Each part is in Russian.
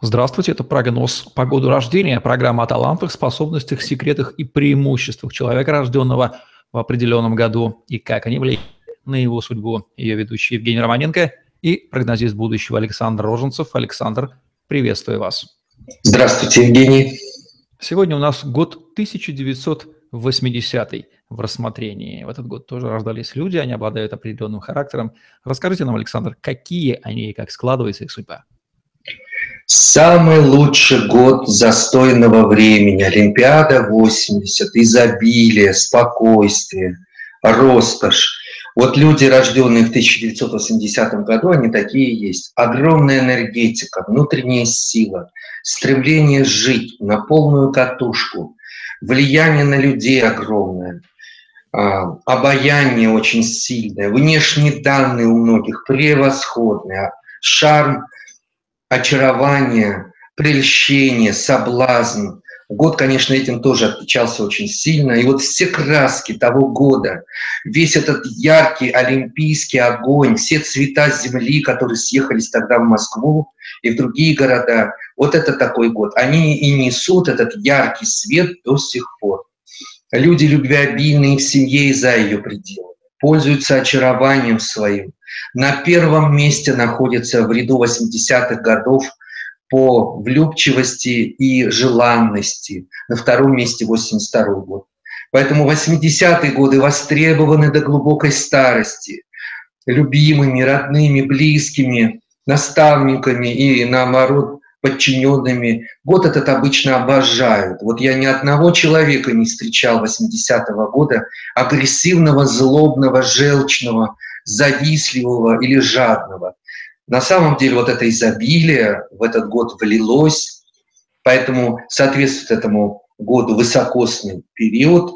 Здравствуйте, это прогноз по году рождения, программа о талантах, способностях, секретах и преимуществах человека, рожденного в определенном году, и как они влияют на его судьбу. Ее ведущий Евгений Романенко и прогнозист будущего Александр Роженцев. Александр, приветствую вас. Здравствуйте, Евгений. Сегодня у нас год 1980 в рассмотрении. В этот год тоже рождались люди, они обладают определенным характером. Расскажите нам, Александр, какие они и как складывается их судьба? Самый лучший год застойного времени, Олимпиада 80, изобилие, спокойствие, роскошь. Вот люди, рожденные в 1980 году, они такие есть. Огромная энергетика, внутренняя сила, стремление жить на полную катушку, влияние на людей огромное, а, обаяние очень сильное, внешние данные у многих превосходные, шарм очарование, прельщение, соблазн. Год, конечно, этим тоже отличался очень сильно. И вот все краски того года, весь этот яркий олимпийский огонь, все цвета земли, которые съехались тогда в Москву и в другие города, вот это такой год. Они и несут этот яркий свет до сих пор. Люди любвеобильные в семье и за ее пределами, пользуются очарованием своим – на первом месте находится в ряду 80-х годов по влюбчивости и желанности. На втором месте 82 год. Поэтому 80-е годы востребованы до глубокой старости любимыми, родными, близкими, наставниками и, наоборот, подчиненными. Год этот обычно обожают. Вот я ни одного человека не встречал 80-го года агрессивного, злобного, желчного, завистливого или жадного. На самом деле вот это изобилие в этот год влилось, поэтому соответствует этому году высокосный период,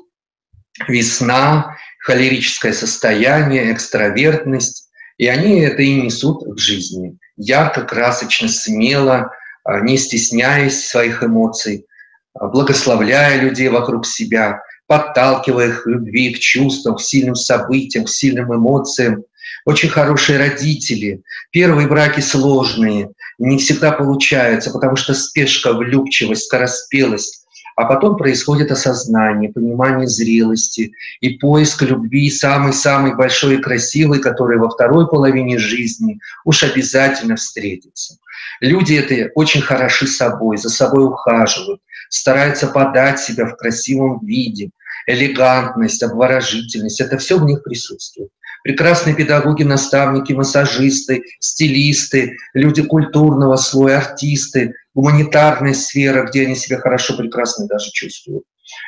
весна, холерическое состояние, экстравертность, и они это и несут в жизни. Ярко, красочно, смело, не стесняясь своих эмоций, а, благословляя людей вокруг себя, подталкивая их к любви, к чувствам, к сильным событиям, к сильным эмоциям. Очень хорошие родители. Первые браки сложные, не всегда получаются, потому что спешка, влюбчивость, скороспелость. А потом происходит осознание, понимание зрелости и поиск любви самый-самый большой и красивый, который во второй половине жизни уж обязательно встретится. Люди это очень хороши собой, за собой ухаживают, стараются подать себя в красивом виде, элегантность, обворожительность, это все в них присутствует. Прекрасные педагоги, наставники, массажисты, стилисты, люди культурного слоя, артисты, гуманитарная сфера, где они себя хорошо, прекрасно даже чувствуют.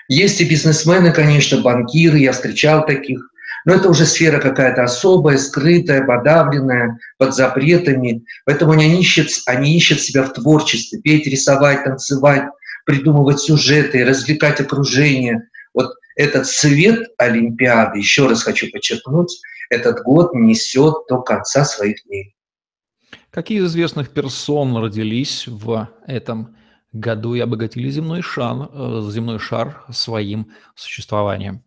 Есть и бизнесмены, конечно, банкиры, я встречал таких, но это уже сфера какая-то особая, скрытая, подавленная, под запретами. Поэтому они ищут, они ищут себя в творчестве, петь, рисовать, танцевать, придумывать сюжеты, развлекать окружение. Этот свет Олимпиады, еще раз хочу подчеркнуть, этот год несет до конца своих дней. Какие из известных персон родились в этом году и обогатили земной шар, э, земной шар своим существованием?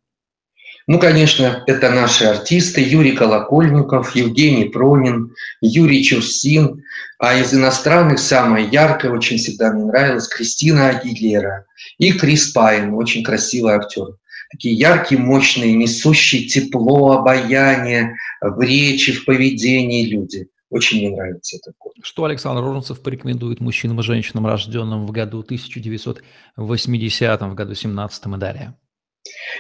Ну, конечно, это наши артисты Юрий Колокольников, Евгений Пронин, Юрий Чурсин. А из иностранных самая яркая, очень всегда мне нравилась, Кристина Агилера и Крис Пайн, очень красивый актер. Такие яркие, мощные, несущие тепло, обаяние в речи, в поведении люди. Очень мне нравится этот год. Что Александр Роженцев порекомендует мужчинам и женщинам, рожденным в году 1980, в году 17 и далее?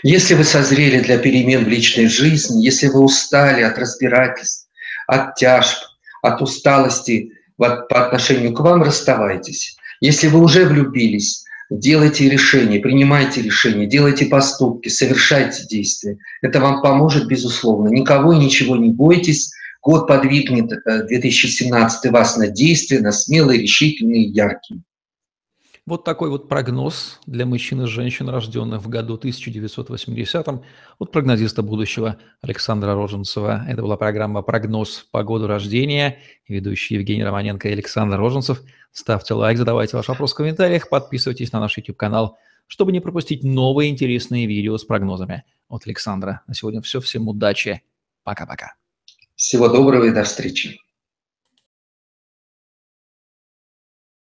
Если вы созрели для перемен в личной жизни, если вы устали от разбирательств, от тяжб, от усталости по отношению к вам, расставайтесь. Если вы уже влюбились, делайте решения, принимайте решения, делайте поступки, совершайте действия. Это вам поможет, безусловно. Никого и ничего не бойтесь. Год подвигнет 2017 э, вас на действия, на смелые, решительные, яркие. Вот такой вот прогноз для мужчин и женщин, рожденных в году 1980 от прогнозиста будущего Александра Роженцева. Это была программа «Прогноз по году рождения». Ведущий Евгений Романенко и Александр Роженцев. Ставьте лайк, задавайте ваш вопрос в комментариях, подписывайтесь на наш YouTube-канал, чтобы не пропустить новые интересные видео с прогнозами от Александра. На сегодня все. Всем удачи. Пока-пока. Всего доброго и до встречи.